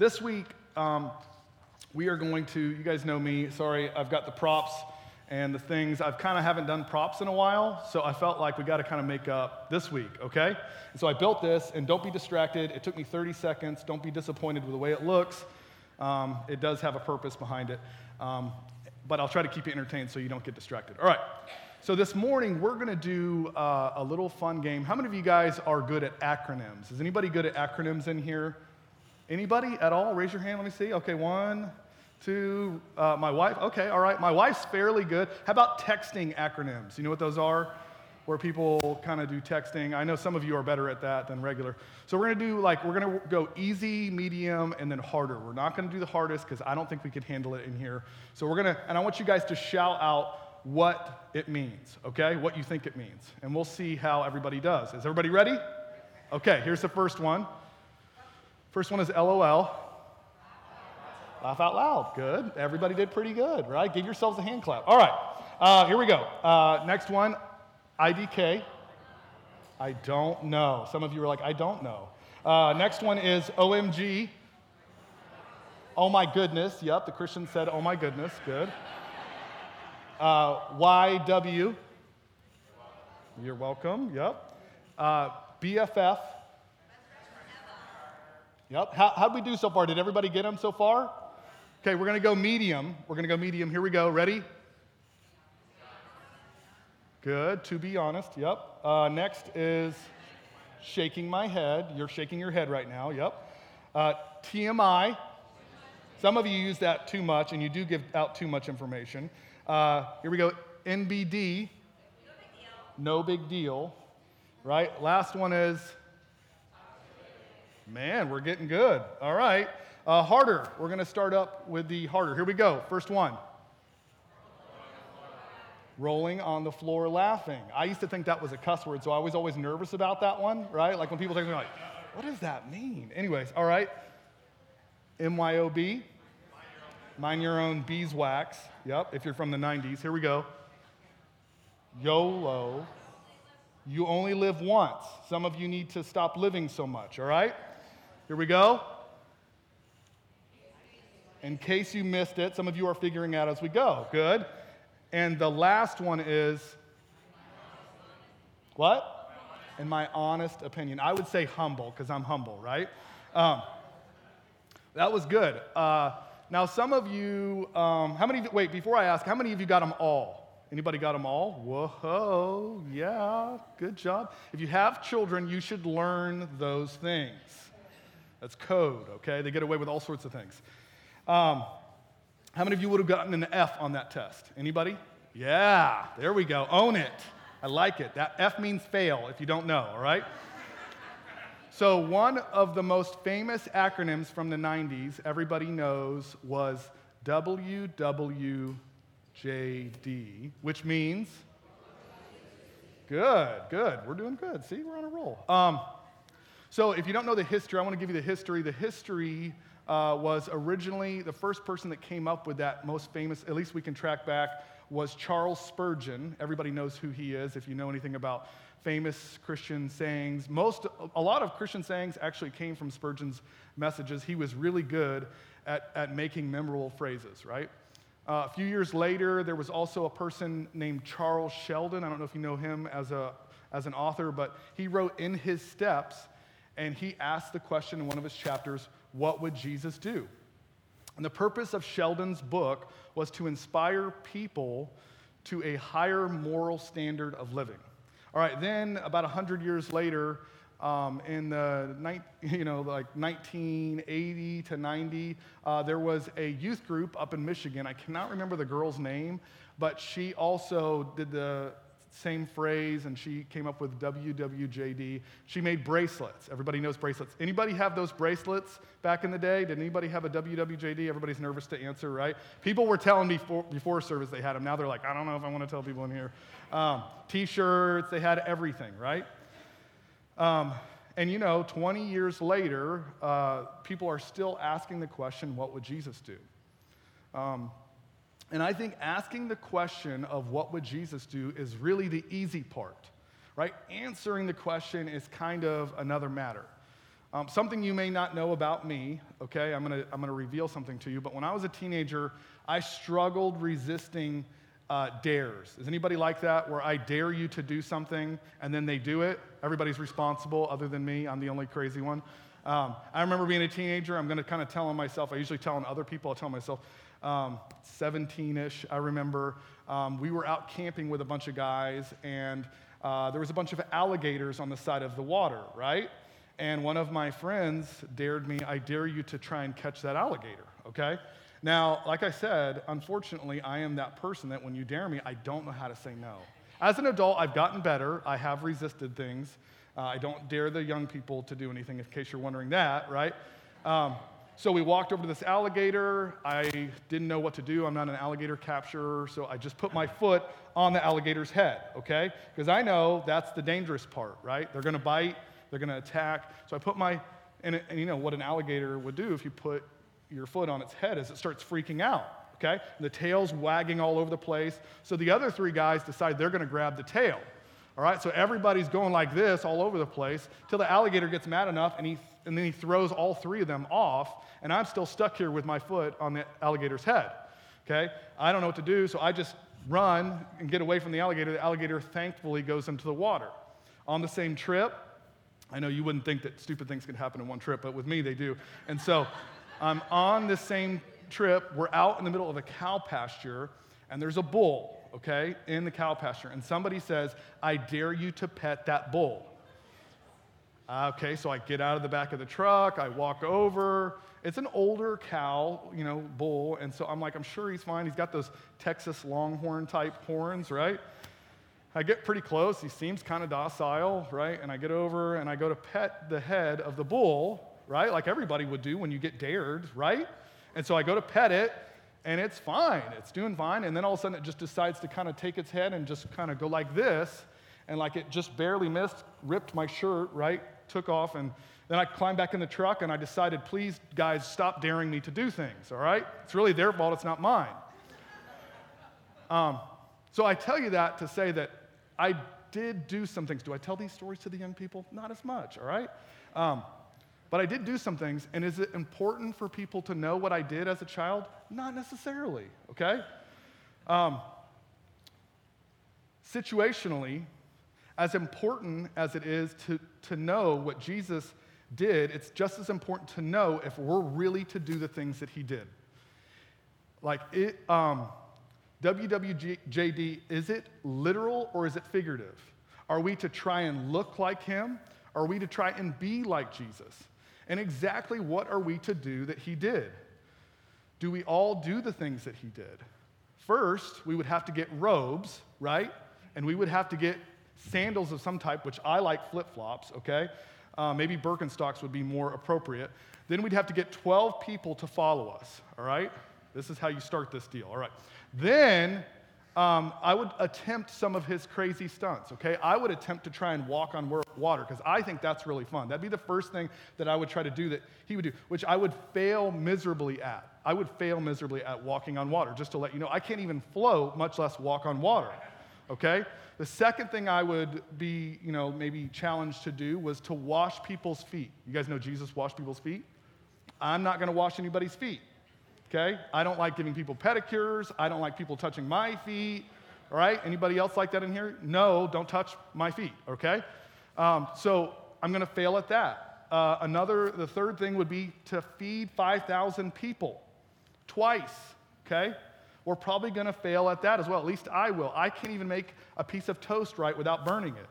this week, um, we are going to, you guys know me, sorry, I've got the props and the things. I've kind of haven't done props in a while, so I felt like we got to kind of make up this week, okay? And so I built this, and don't be distracted. It took me 30 seconds. Don't be disappointed with the way it looks. Um, it does have a purpose behind it, um, but I'll try to keep you entertained so you don't get distracted. All right. So this morning we're going to do uh, a little fun game. How many of you guys are good at acronyms? Is anybody good at acronyms in here? Anybody at all? Raise your hand. Let me see. Okay, one, two. Uh, my wife. Okay, all right. My wife's fairly good. How about texting acronyms? You know what those are? Where people kind of do texting. I know some of you are better at that than regular. So we're going to do like, we're going to go easy, medium, and then harder. We're not going to do the hardest because I don't think we could handle it in here. So we're going to, and I want you guys to shout out what it means, okay? What you think it means. And we'll see how everybody does. Is everybody ready? Okay, here's the first one. First one is LOL. Laugh out loud. Good. Everybody did pretty good, right? Give yourselves a hand clap. All right, uh, here we go. Uh, next one IDK. I don't know. Some of you are like, I don't know. Uh, next one is OMG. Oh my goodness. Yep, the Christian said, oh my goodness. Good. Uh, YW. You're welcome. Yep. Uh, BFF. Yep. How, how'd we do so far? Did everybody get them so far? Okay, we're going to go medium. We're going to go medium. Here we go. Ready? Good. To be honest. Yep. Uh, next is shaking my head. You're shaking your head right now. Yep. Uh, TMI. Some of you use that too much, and you do give out too much information. Uh, here we go. NBD. No big deal. Right? Last one is. Man, we're getting good. All right. Uh, harder. We're going to start up with the harder. Here we go. First one. Rolling on the floor laughing. I used to think that was a cuss word, so I was always nervous about that one, right? Like when people think, like, what does that mean? Anyways, all right. MYOB. Mind your own beeswax. Yep, if you're from the 90s. Here we go. YOLO. You only live once. Some of you need to stop living so much, all right? Here we go. In case you missed it, some of you are figuring out as we go. Good. And the last one is what? In my honest opinion. I would say humble because I'm humble, right? Um, that was good. Uh, now, some of you, um, how many, wait, before I ask, how many of you got them all? Anybody got them all? Whoa, yeah, good job. If you have children, you should learn those things. That's code, okay? They get away with all sorts of things. Um, how many of you would have gotten an F on that test? Anybody? Yeah, there we go. Own it. I like it. That F means fail if you don't know, all right? So, one of the most famous acronyms from the 90s, everybody knows, was WWJD, which means good, good. We're doing good. See, we're on a roll. Um, so, if you don't know the history, I want to give you the history. The history uh, was originally the first person that came up with that most famous, at least we can track back, was Charles Spurgeon. Everybody knows who he is if you know anything about famous Christian sayings. Most, a lot of Christian sayings actually came from Spurgeon's messages. He was really good at, at making memorable phrases, right? Uh, a few years later, there was also a person named Charles Sheldon. I don't know if you know him as, a, as an author, but he wrote In His Steps, and he asked the question in one of his chapters what would Jesus do? And the purpose of Sheldon's book was to inspire people to a higher moral standard of living. All right, then about 100 years later, um, in the you know like 1980 to 90, uh, there was a youth group up in Michigan. I cannot remember the girl's name, but she also did the same phrase and she came up with WWJD. She made bracelets. Everybody knows bracelets. Anybody have those bracelets back in the day? Did anybody have a WWJD? Everybody's nervous to answer, right? People were telling me before, before service they had them. Now they're like, I don't know if I want to tell people in here. Um, T shirts, they had everything, right? Um, and you know, 20 years later, uh, people are still asking the question, what would Jesus do? Um, and I think asking the question of what would Jesus do is really the easy part, right? Answering the question is kind of another matter. Um, something you may not know about me, okay? I'm gonna, I'm gonna reveal something to you, but when I was a teenager, I struggled resisting uh, dares. Is anybody like that, where I dare you to do something and then they do it? Everybody's responsible other than me. I'm the only crazy one. Um, I remember being a teenager. I'm to kind of tell on myself. I usually tell on other people. I tell myself. 17 um, ish, I remember. Um, we were out camping with a bunch of guys, and uh, there was a bunch of alligators on the side of the water, right? And one of my friends dared me, I dare you to try and catch that alligator, okay? Now, like I said, unfortunately, I am that person that when you dare me, I don't know how to say no. As an adult, I've gotten better. I have resisted things. Uh, I don't dare the young people to do anything, in case you're wondering that, right? Um, so we walked over to this alligator. I didn't know what to do. I'm not an alligator capturer, so I just put my foot on the alligator's head, okay? Because I know that's the dangerous part, right? They're gonna bite, they're gonna attack. So I put my, and, and you know what an alligator would do if you put your foot on its head is it starts freaking out, okay? And the tail's wagging all over the place. So the other three guys decide they're gonna grab the tail. All right, so everybody's going like this all over the place till the alligator gets mad enough and, he, and then he throws all three of them off, and I'm still stuck here with my foot on the alligator's head. Okay, I don't know what to do, so I just run and get away from the alligator. The alligator thankfully goes into the water. On the same trip, I know you wouldn't think that stupid things can happen in one trip, but with me they do. And so I'm on this same trip. We're out in the middle of a cow pasture, and there's a bull, okay, in the cow pasture. And somebody says, I dare you to pet that bull. Ah, okay, so I get out of the back of the truck, I walk over. It's an older cow, you know, bull. And so I'm like, I'm sure he's fine. He's got those Texas longhorn type horns, right? I get pretty close. He seems kind of docile, right? And I get over and I go to pet the head of the bull, right? Like everybody would do when you get dared, right? And so I go to pet it, and it's fine. It's doing fine. And then all of a sudden it just decides to kind of take its head and just kind of go like this. And like it just barely missed, ripped my shirt, right? Took off. And then I climbed back in the truck and I decided, please, guys, stop daring me to do things, all right? It's really their fault, it's not mine. Um, so I tell you that to say that I did do some things. Do I tell these stories to the young people? Not as much, all right? Um, but I did do some things, and is it important for people to know what I did as a child? Not necessarily, okay? Um, situationally, as important as it is to, to know what Jesus did, it's just as important to know if we're really to do the things that he did. Like, it, um, WWJD, is it literal or is it figurative? Are we to try and look like him? Are we to try and be like Jesus? And exactly what are we to do that he did? Do we all do the things that he did? First, we would have to get robes, right? And we would have to get sandals of some type, which I like flip flops, okay? Uh, maybe Birkenstocks would be more appropriate. Then we'd have to get 12 people to follow us, all right? This is how you start this deal, all right? Then um, I would attempt some of his crazy stunts, okay? I would attempt to try and walk on water because I think that's really fun. That'd be the first thing that I would try to do that he would do, which I would fail miserably at. I would fail miserably at walking on water, just to let you know. I can't even float, much less walk on water, okay? The second thing I would be, you know, maybe challenged to do was to wash people's feet. You guys know Jesus washed people's feet? I'm not gonna wash anybody's feet okay? I don't like giving people pedicures. I don't like people touching my feet, all right? Anybody else like that in here? No, don't touch my feet, okay? Um, so I'm gonna fail at that. Uh, another, the third thing would be to feed 5,000 people twice, okay? We're probably gonna fail at that as well. At least I will. I can't even make a piece of toast right without burning it.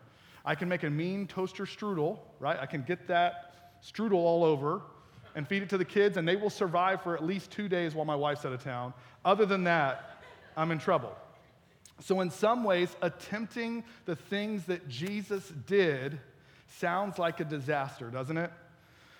I can make a mean toaster strudel, right? I can get that strudel all over, and feed it to the kids, and they will survive for at least two days while my wife's out of town. Other than that, I'm in trouble. So, in some ways, attempting the things that Jesus did sounds like a disaster, doesn't it?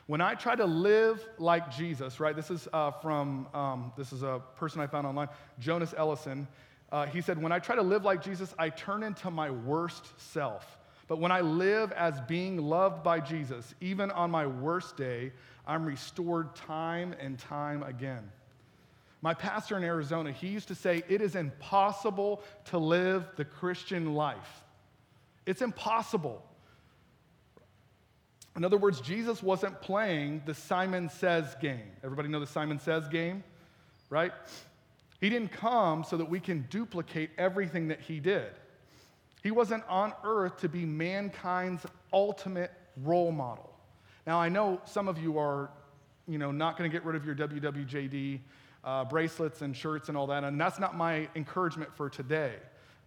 When I try to live like Jesus, right? This is uh, from um, this is a person I found online, Jonas Ellison. Uh, he said, "When I try to live like Jesus, I turn into my worst self. But when I live as being loved by Jesus, even on my worst day, I'm restored time and time again. My pastor in Arizona, he used to say, It is impossible to live the Christian life. It's impossible. In other words, Jesus wasn't playing the Simon Says game. Everybody know the Simon Says game, right? He didn't come so that we can duplicate everything that he did. He wasn't on earth to be mankind's ultimate role model. Now, I know some of you are, you know, not going to get rid of your WWJD uh, bracelets and shirts and all that, and that's not my encouragement for today.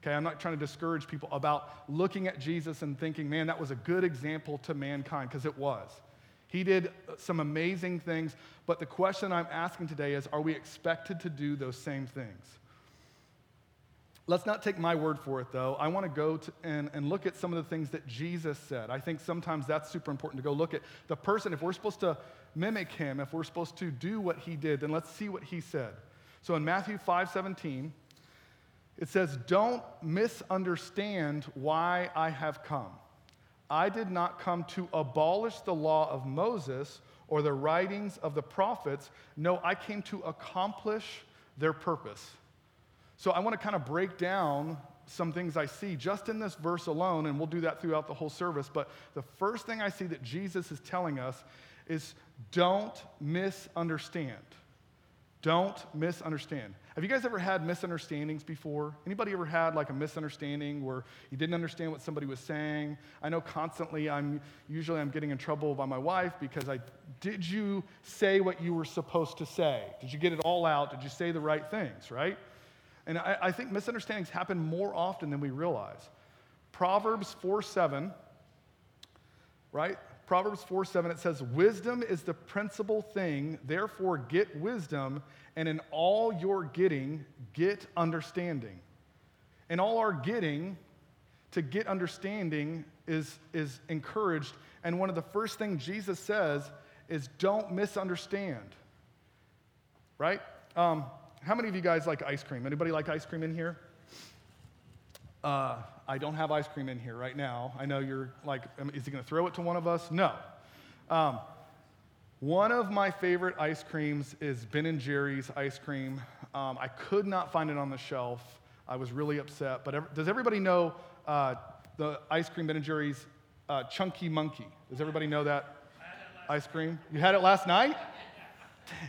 Okay, I'm not trying to discourage people about looking at Jesus and thinking, man, that was a good example to mankind, because it was. He did uh, some amazing things, but the question I'm asking today is are we expected to do those same things? Let's not take my word for it, though. I want to go and, and look at some of the things that Jesus said. I think sometimes that's super important to go look at the person. If we're supposed to mimic him, if we're supposed to do what he did, then let's see what he said. So in Matthew 5 17, it says, Don't misunderstand why I have come. I did not come to abolish the law of Moses or the writings of the prophets. No, I came to accomplish their purpose. So I want to kind of break down some things I see just in this verse alone, and we'll do that throughout the whole service. But the first thing I see that Jesus is telling us is don't misunderstand. Don't misunderstand. Have you guys ever had misunderstandings before? Anybody ever had like a misunderstanding where you didn't understand what somebody was saying? I know constantly I'm usually I'm getting in trouble by my wife because I did you say what you were supposed to say? Did you get it all out? Did you say the right things, right? And I, I think misunderstandings happen more often than we realize. Proverbs 4 7, right? Proverbs 4 7, it says, Wisdom is the principal thing, therefore get wisdom, and in all your getting, get understanding. In all our getting, to get understanding is, is encouraged. And one of the first things Jesus says is, Don't misunderstand. Right? Um, how many of you guys like ice cream? Anybody like ice cream in here? Uh, I don't have ice cream in here right now. I know you're like, is he going to throw it to one of us? No. Um, one of my favorite ice creams is Ben and Jerry's ice cream. Um, I could not find it on the shelf. I was really upset. But does everybody know uh, the ice cream Ben and Jerry's uh, Chunky Monkey? Does everybody know that ice cream? You had it last night? Dang.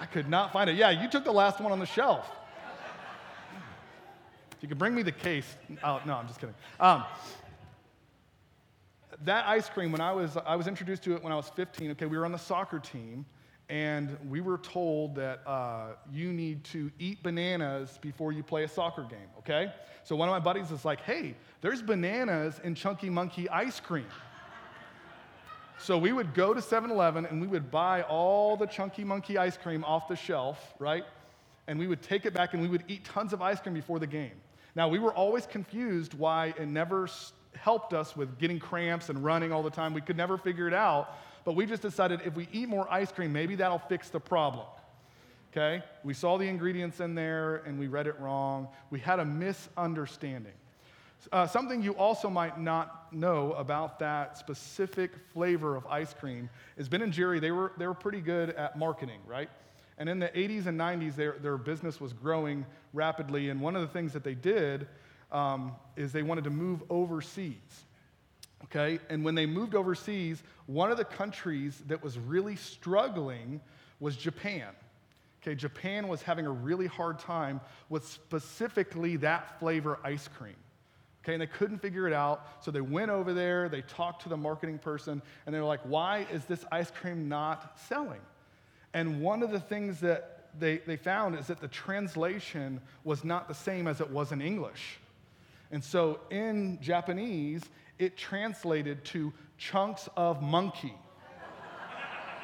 I could not find it. Yeah, you took the last one on the shelf. If you could bring me the case. Oh, no, I'm just kidding. Um, that ice cream, when I was, I was introduced to it when I was 15. Okay, we were on the soccer team, and we were told that uh, you need to eat bananas before you play a soccer game, okay? So one of my buddies is like, hey, there's bananas in Chunky Monkey ice cream. So we would go to 7 Eleven and we would buy all the Chunky Monkey ice cream off the shelf, right? And we would take it back and we would eat tons of ice cream before the game. Now, we were always confused why it never helped us with getting cramps and running all the time. We could never figure it out, but we just decided if we eat more ice cream, maybe that'll fix the problem. Okay? We saw the ingredients in there and we read it wrong. We had a misunderstanding. Uh, something you also might not know about that specific flavor of ice cream is Ben and Jerry, they were, they were pretty good at marketing, right? And in the 80s and 90s, their, their business was growing rapidly. And one of the things that they did um, is they wanted to move overseas. Okay? And when they moved overseas, one of the countries that was really struggling was Japan. Okay, Japan was having a really hard time with specifically that flavor ice cream. Okay, and they couldn't figure it out, so they went over there, they talked to the marketing person, and they were like, why is this ice cream not selling? And one of the things that they, they found is that the translation was not the same as it was in English. And so in Japanese, it translated to chunks of monkey,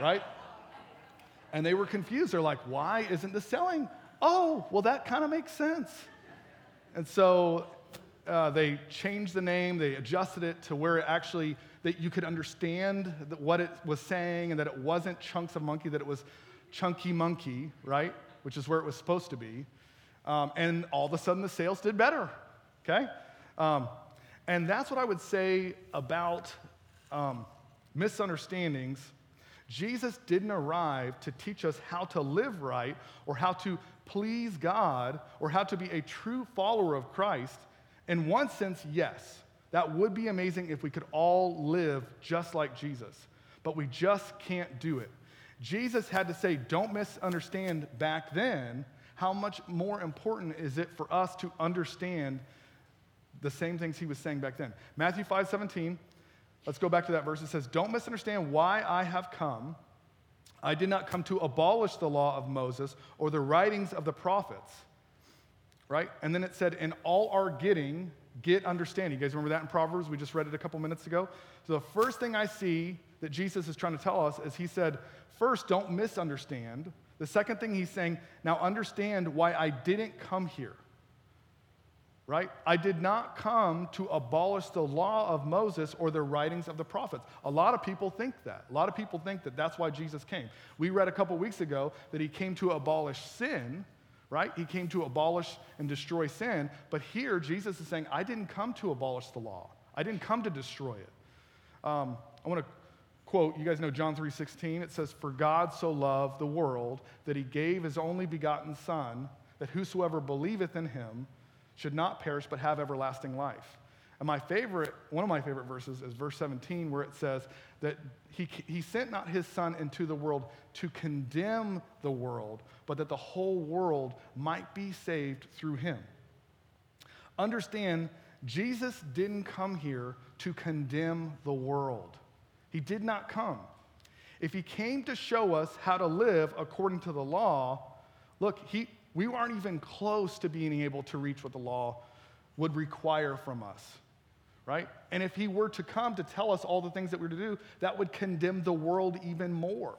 right? And they were confused. They're like, why isn't this selling? Oh, well, that kind of makes sense. And so uh, they changed the name, they adjusted it to where it actually that you could understand what it was saying and that it wasn't chunks of monkey, that it was chunky monkey, right? Which is where it was supposed to be. Um, and all of a sudden the sales did better, okay? Um, and that's what I would say about um, misunderstandings. Jesus didn't arrive to teach us how to live right or how to please God or how to be a true follower of Christ. In one sense, yes. That would be amazing if we could all live just like Jesus, but we just can't do it. Jesus had to say, don't misunderstand back then. How much more important is it for us to understand the same things he was saying back then? Matthew 5 17, let's go back to that verse. It says, Don't misunderstand why I have come. I did not come to abolish the law of Moses or the writings of the prophets. Right? And then it said, In all our getting, get understanding. You guys remember that in Proverbs? We just read it a couple minutes ago. So the first thing I see that Jesus is trying to tell us is he said, First, don't misunderstand. The second thing he's saying, now understand why I didn't come here. Right? I did not come to abolish the law of Moses or the writings of the prophets. A lot of people think that. A lot of people think that that's why Jesus came. We read a couple weeks ago that he came to abolish sin, right? He came to abolish and destroy sin. But here, Jesus is saying, I didn't come to abolish the law, I didn't come to destroy it. Um, I want to quote, you guys know John 3:16. It says, "For God so loved the world that he gave his only begotten son, that whosoever believeth in him should not perish but have everlasting life." And my favorite, one of my favorite verses is verse 17, where it says that he, he sent not his son into the world to condemn the world, but that the whole world might be saved through him. Understand, Jesus didn't come here to condemn the world. He did not come. If he came to show us how to live according to the law, look, he, we aren't even close to being able to reach what the law would require from us, right? And if he were to come to tell us all the things that we're to do, that would condemn the world even more.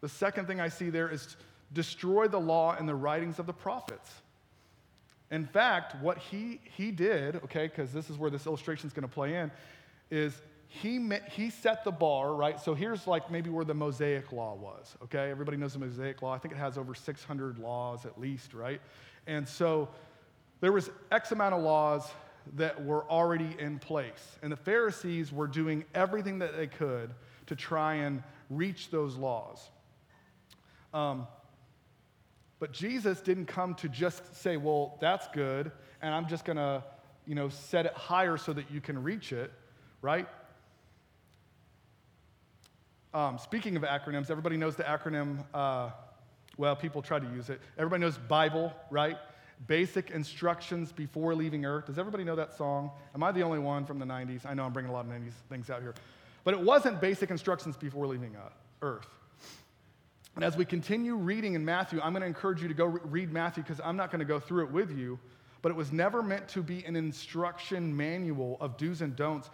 The second thing I see there is destroy the law and the writings of the prophets. In fact, what he, he did, okay, because this is where this illustration is going to play in, is he, met, he set the bar, right? So here's like maybe where the Mosaic law was, okay? Everybody knows the Mosaic law. I think it has over 600 laws at least, right? And so there was X amount of laws that were already in place. And the Pharisees were doing everything that they could to try and reach those laws. Um, but Jesus didn't come to just say, well, that's good, and I'm just going to, you know, set it higher so that you can reach it, right? Um, speaking of acronyms, everybody knows the acronym, uh, well, people try to use it. Everybody knows Bible, right? Basic instructions before leaving Earth. Does everybody know that song? Am I the only one from the 90s? I know I'm bringing a lot of 90s things out here. But it wasn't basic instructions before leaving uh, Earth. And as we continue reading in Matthew, I'm going to encourage you to go read Matthew because I'm not going to go through it with you. But it was never meant to be an instruction manual of do's and don'ts,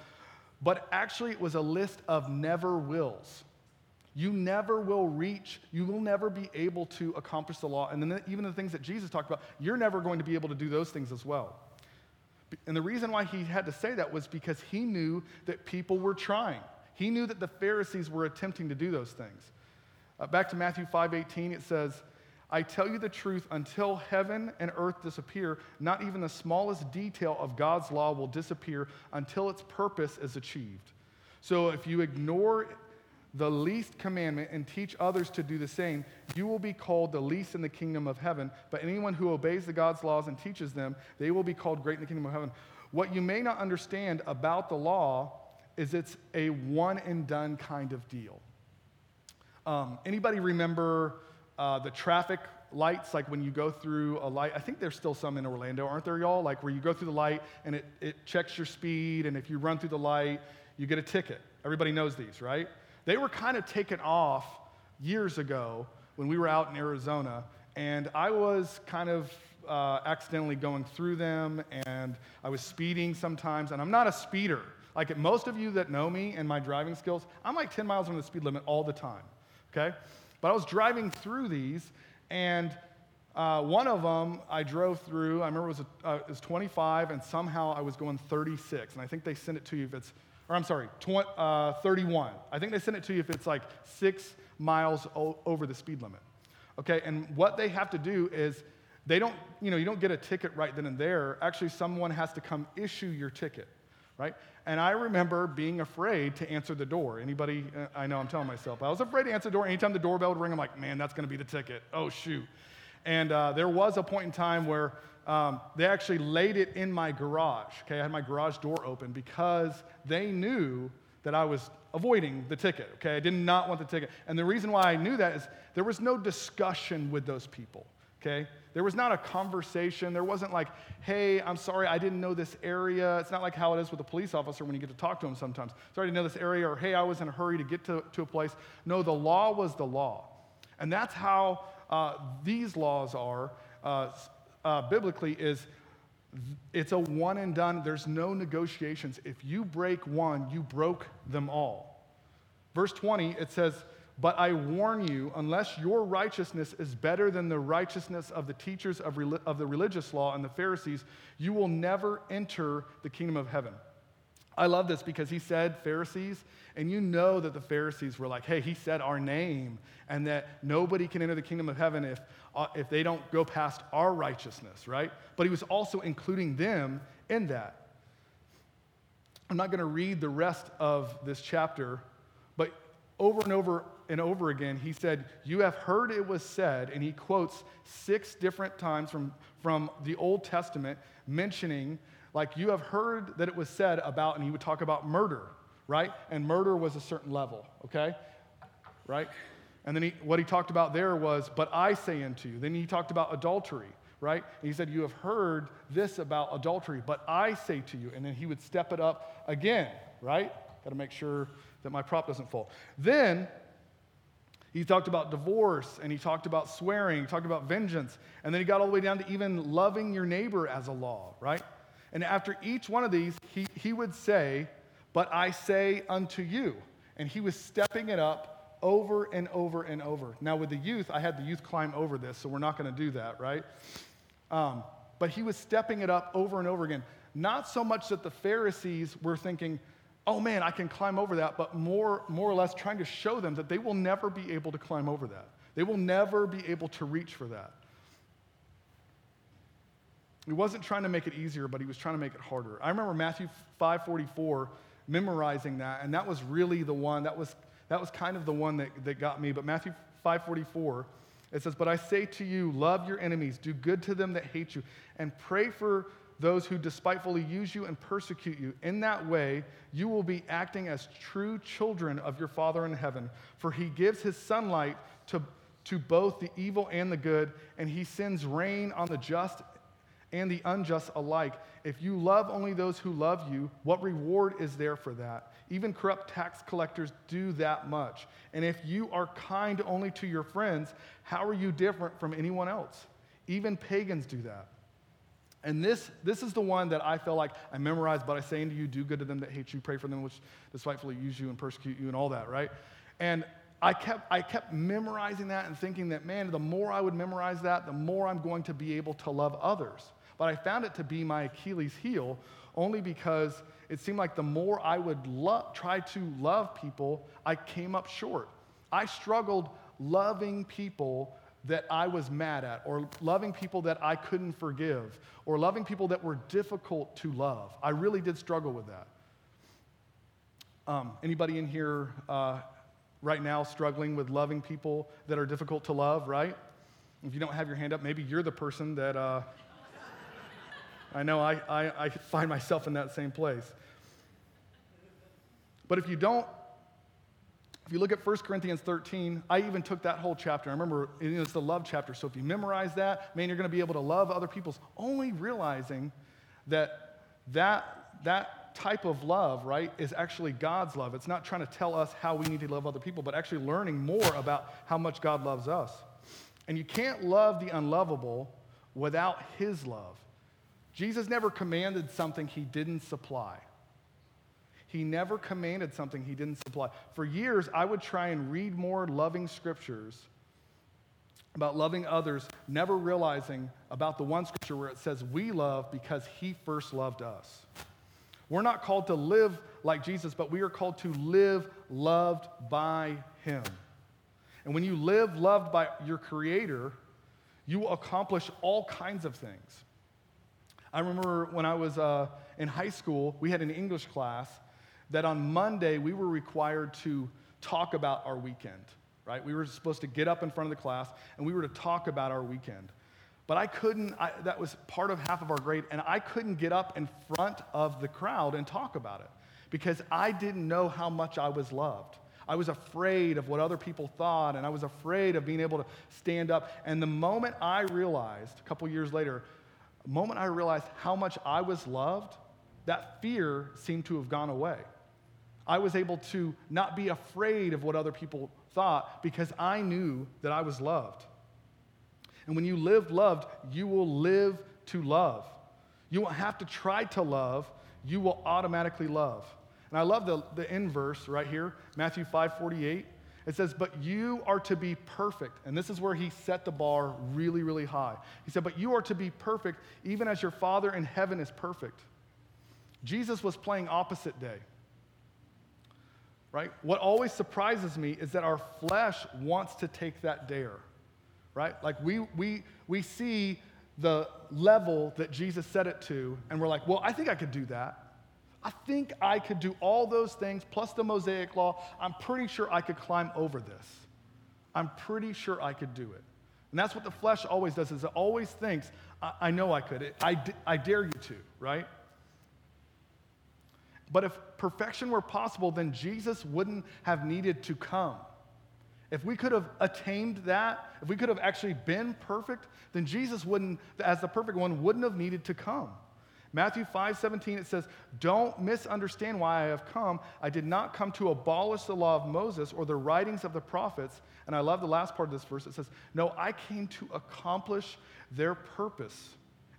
but actually it was a list of never wills. You never will reach, you will never be able to accomplish the law. And then even the things that Jesus talked about, you're never going to be able to do those things as well. And the reason why he had to say that was because he knew that people were trying. He knew that the Pharisees were attempting to do those things. Uh, back to Matthew 5:18 it says, "I tell you the truth, until heaven and earth disappear, not even the smallest detail of God's law will disappear until its purpose is achieved." So if you ignore the least commandment and teach others to do the same, you will be called the least in the kingdom of heaven. But anyone who obeys the God's laws and teaches them, they will be called great in the kingdom of heaven. What you may not understand about the law is it's a one and done kind of deal. Um, anybody remember uh, the traffic lights, like when you go through a light? I think there's still some in Orlando, aren't there, y'all? Like where you go through the light and it, it checks your speed, and if you run through the light, you get a ticket. Everybody knows these, right? They were kind of taken off years ago when we were out in Arizona, and I was kind of uh, accidentally going through them, and I was speeding sometimes, and I'm not a speeder. Like most of you that know me and my driving skills, I'm like 10 miles under the speed limit all the time, okay? But I was driving through these, and uh, one of them I drove through, I remember it was, a, uh, it was 25, and somehow I was going 36, and I think they send it to you if it's or I'm sorry, 20, uh, 31. I think they send it to you if it's like six miles o- over the speed limit. Okay, and what they have to do is they don't, you know, you don't get a ticket right then and there. Actually, someone has to come issue your ticket, right? And I remember being afraid to answer the door. Anybody, uh, I know I'm telling myself, I was afraid to answer the door. Anytime the doorbell would ring, I'm like, man, that's to be the ticket. Oh, shoot. And uh, there was a point in time where um, they actually laid it in my garage. Okay, I had my garage door open because they knew that I was avoiding the ticket. Okay, I did not want the ticket. And the reason why I knew that is there was no discussion with those people. Okay, there was not a conversation. There wasn't like, hey, I'm sorry, I didn't know this area. It's not like how it is with a police officer when you get to talk to them sometimes. Sorry, I didn't know this area, or hey, I was in a hurry to get to, to a place. No, the law was the law. And that's how uh, these laws are uh, uh, biblically is it's a one and done. There's no negotiations. If you break one, you broke them all. Verse 20, it says, But I warn you, unless your righteousness is better than the righteousness of the teachers of, of the religious law and the Pharisees, you will never enter the kingdom of heaven. I love this because he said Pharisees, and you know that the Pharisees were like, hey, he said our name, and that nobody can enter the kingdom of heaven if, uh, if they don't go past our righteousness, right? But he was also including them in that. I'm not going to read the rest of this chapter, but over and over and over again, he said, You have heard it was said, and he quotes six different times from, from the Old Testament mentioning like you have heard that it was said about, and he would talk about murder, right? And murder was a certain level, okay? Right? And then he, what he talked about there was, but I say unto you. Then he talked about adultery, right? And he said, You have heard this about adultery, but I say to you. And then he would step it up again, right? Got to make sure that my prop doesn't fall. Then he talked about divorce and he talked about swearing, he talked about vengeance, and then he got all the way down to even loving your neighbor as a law, right? And after each one of these, he, he would say, But I say unto you. And he was stepping it up over and over and over. Now, with the youth, I had the youth climb over this, so we're not going to do that, right? Um, but he was stepping it up over and over again. Not so much that the Pharisees were thinking, oh man, I can climb over that, but more, more or less trying to show them that they will never be able to climb over that. They will never be able to reach for that. He wasn't trying to make it easier, but he was trying to make it harder. I remember Matthew 5:44 memorizing that, and that was really the one, that was, that was kind of the one that, that got me. But Matthew 5:44, it says, But I say to you, love your enemies, do good to them that hate you, and pray for those who despitefully use you and persecute you. In that way, you will be acting as true children of your Father in heaven, for he gives his sunlight to, to both the evil and the good, and he sends rain on the just and the unjust alike. If you love only those who love you, what reward is there for that? Even corrupt tax collectors do that much. And if you are kind only to your friends, how are you different from anyone else? Even pagans do that. And this, this is the one that I feel like I memorized, but I say unto you, do good to them that hate you, pray for them which despitefully use you and persecute you, and all that, right? And I kept, I kept memorizing that and thinking that, man, the more I would memorize that, the more I'm going to be able to love others. But I found it to be my Achilles heel only because it seemed like the more I would lo- try to love people, I came up short. I struggled loving people that I was mad at, or loving people that I couldn't forgive, or loving people that were difficult to love. I really did struggle with that. Um, anybody in here uh, right now struggling with loving people that are difficult to love, right? If you don't have your hand up, maybe you're the person that uh, I know I, I, I find myself in that same place. But if you don't, if you look at 1 Corinthians 13, I even took that whole chapter. I remember it's the love chapter. So if you memorize that, man, you're going to be able to love other people's, only realizing that that, that type of love, right, is actually God's love. It's not trying to tell us how we need to love other people, but actually learning more about how much God loves us. And you can't love the unlovable without His love. Jesus never commanded something he didn't supply. He never commanded something he didn't supply. For years, I would try and read more loving scriptures about loving others, never realizing about the one scripture where it says, We love because he first loved us. We're not called to live like Jesus, but we are called to live loved by him. And when you live loved by your Creator, you will accomplish all kinds of things. I remember when I was uh, in high school, we had an English class that on Monday we were required to talk about our weekend, right? We were supposed to get up in front of the class and we were to talk about our weekend. But I couldn't, I, that was part of half of our grade, and I couldn't get up in front of the crowd and talk about it because I didn't know how much I was loved. I was afraid of what other people thought, and I was afraid of being able to stand up. And the moment I realized, a couple years later, the moment I realized how much I was loved, that fear seemed to have gone away. I was able to not be afraid of what other people thought because I knew that I was loved. And when you live loved, you will live to love. You won't have to try to love, you will automatically love. And I love the, the inverse right here, Matthew 5 48. It says, But you are to be perfect. And this is where he set the bar really, really high. He said, But you are to be perfect, even as your Father in heaven is perfect. Jesus was playing opposite day. Right? What always surprises me is that our flesh wants to take that dare. Right? Like we we we see the level that Jesus set it to, and we're like, well, I think I could do that. I think I could do all those things plus the Mosaic law. I'm pretty sure I could climb over this. I'm pretty sure I could do it. And that's what the flesh always does, is it always thinks, I, I know I could. I, I dare you to, right? But if perfection were possible, then Jesus wouldn't have needed to come. If we could have attained that, if we could have actually been perfect, then Jesus wouldn't, as the perfect one, wouldn't have needed to come. Matthew 5 17, it says, Don't misunderstand why I have come. I did not come to abolish the law of Moses or the writings of the prophets. And I love the last part of this verse. It says, No, I came to accomplish their purpose.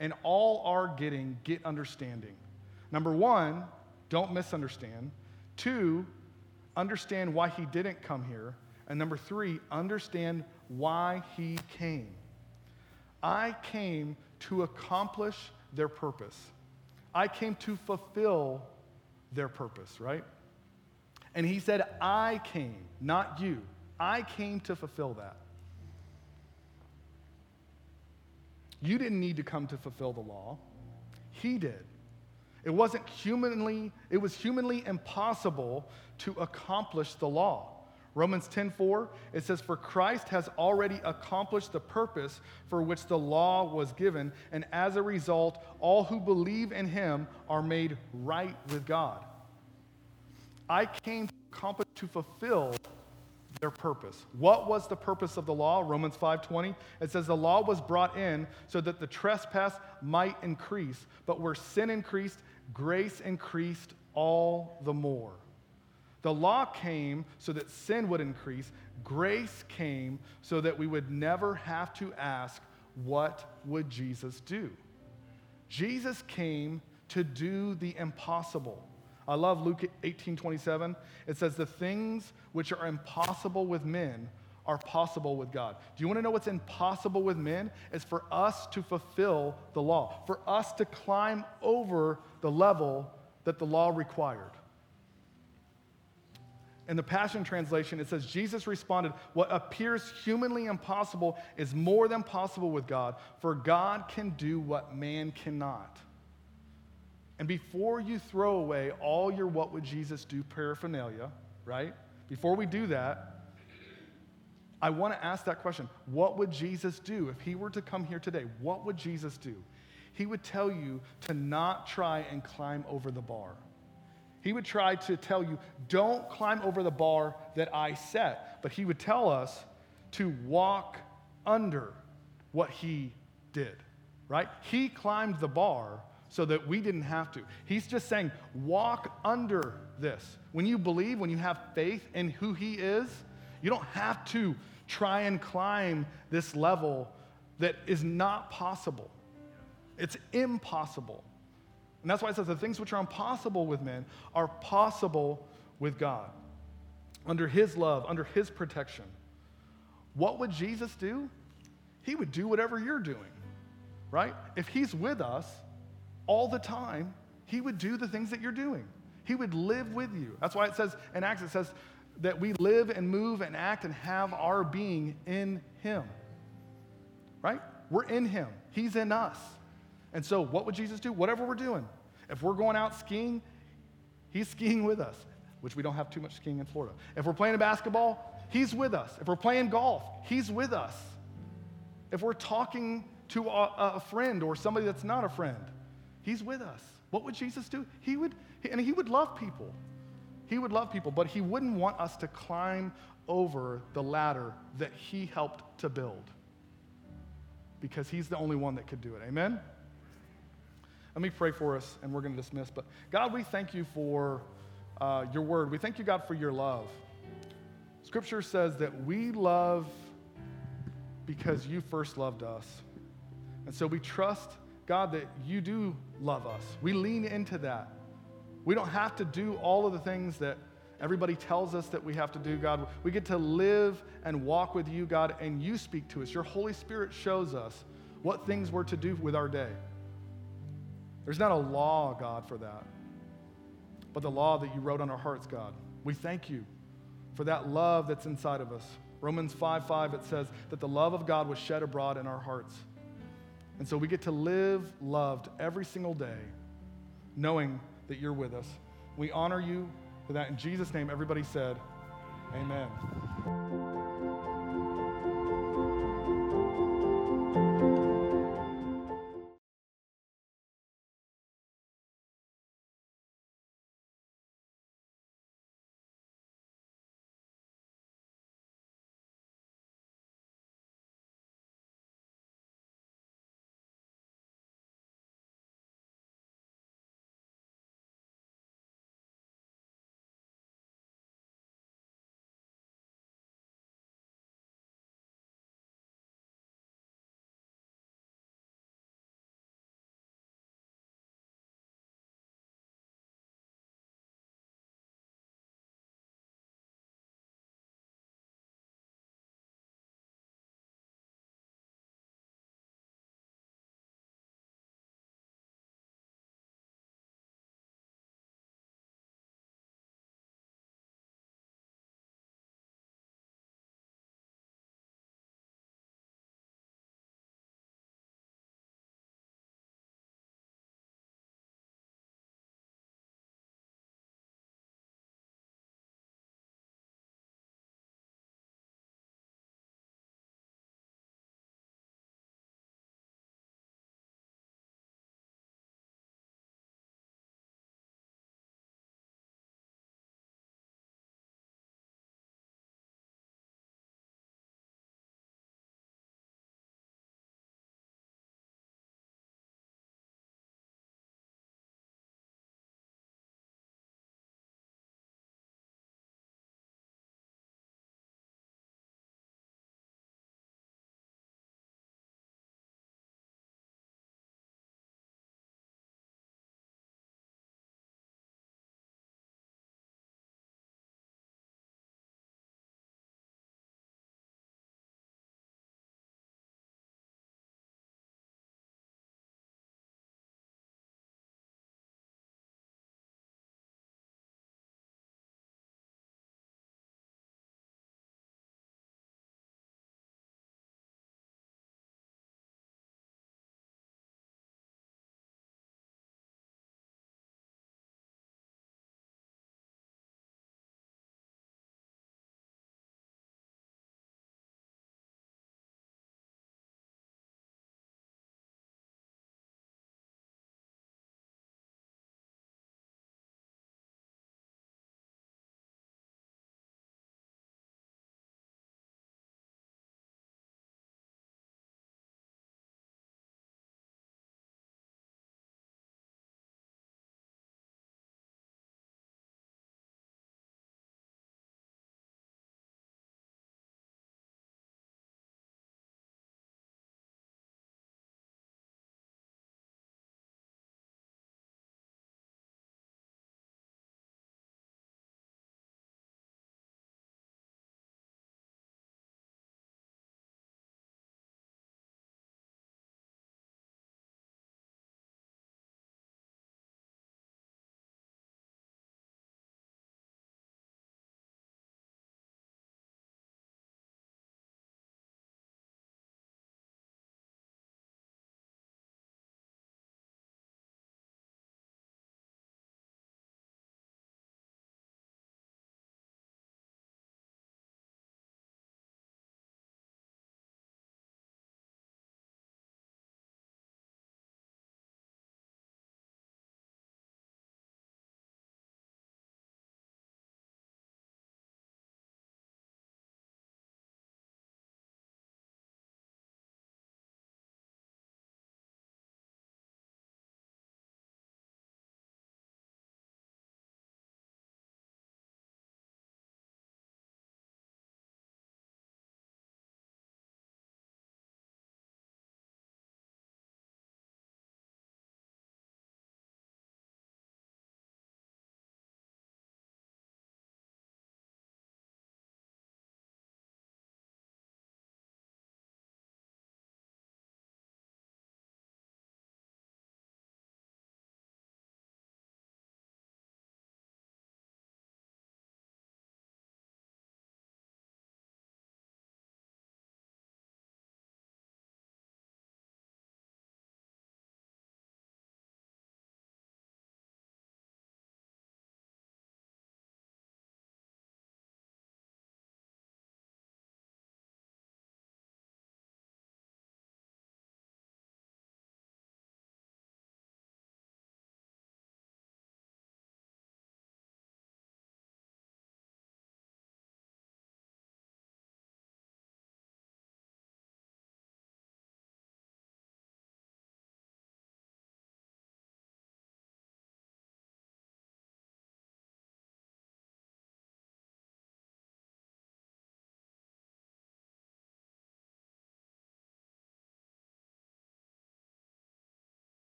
And all are getting, get understanding. Number one, don't misunderstand. Two, understand why he didn't come here. And number three, understand why he came. I came to accomplish their purpose. I came to fulfill their purpose, right? And he said, I came, not you. I came to fulfill that. You didn't need to come to fulfill the law. He did. It wasn't humanly, it was humanly impossible to accomplish the law. Romans 10:4 it says for Christ has already accomplished the purpose for which the law was given and as a result all who believe in him are made right with God. I came to accomplish to fulfill their purpose. What was the purpose of the law? Romans 5:20 it says the law was brought in so that the trespass might increase, but where sin increased, grace increased all the more. The law came so that sin would increase. Grace came so that we would never have to ask, What would Jesus do? Jesus came to do the impossible. I love Luke 18 27. It says, The things which are impossible with men are possible with God. Do you want to know what's impossible with men? It's for us to fulfill the law, for us to climb over the level that the law required. In the Passion Translation, it says, Jesus responded, What appears humanly impossible is more than possible with God, for God can do what man cannot. And before you throw away all your what would Jesus do paraphernalia, right? Before we do that, I want to ask that question What would Jesus do if he were to come here today? What would Jesus do? He would tell you to not try and climb over the bar. He would try to tell you, don't climb over the bar that I set. But he would tell us to walk under what he did, right? He climbed the bar so that we didn't have to. He's just saying, walk under this. When you believe, when you have faith in who he is, you don't have to try and climb this level that is not possible. It's impossible. And that's why it says the things which are impossible with men are possible with God. Under His love, under His protection. What would Jesus do? He would do whatever you're doing, right? If He's with us all the time, He would do the things that you're doing. He would live with you. That's why it says in Acts, it says that we live and move and act and have our being in Him, right? We're in Him, He's in us. And so, what would Jesus do? Whatever we're doing. If we're going out skiing, he's skiing with us, which we don't have too much skiing in Florida. If we're playing basketball, he's with us. If we're playing golf, he's with us. If we're talking to a, a friend or somebody that's not a friend. He's with us. What would Jesus do? He would, and he would love people. He would love people, but he wouldn't want us to climb over the ladder that he helped to build because he's the only one that could do it. Amen? Let me pray for us and we're going to dismiss. But God, we thank you for uh, your word. We thank you, God, for your love. Scripture says that we love because you first loved us. And so we trust, God, that you do love us. We lean into that. We don't have to do all of the things that everybody tells us that we have to do, God. We get to live and walk with you, God, and you speak to us. Your Holy Spirit shows us what things we're to do with our day. There's not a law, God, for that, but the law that you wrote on our hearts, God. We thank you for that love that's inside of us. Romans 5 5, it says that the love of God was shed abroad in our hearts. And so we get to live loved every single day, knowing that you're with us. We honor you for that. In Jesus' name, everybody said, Amen.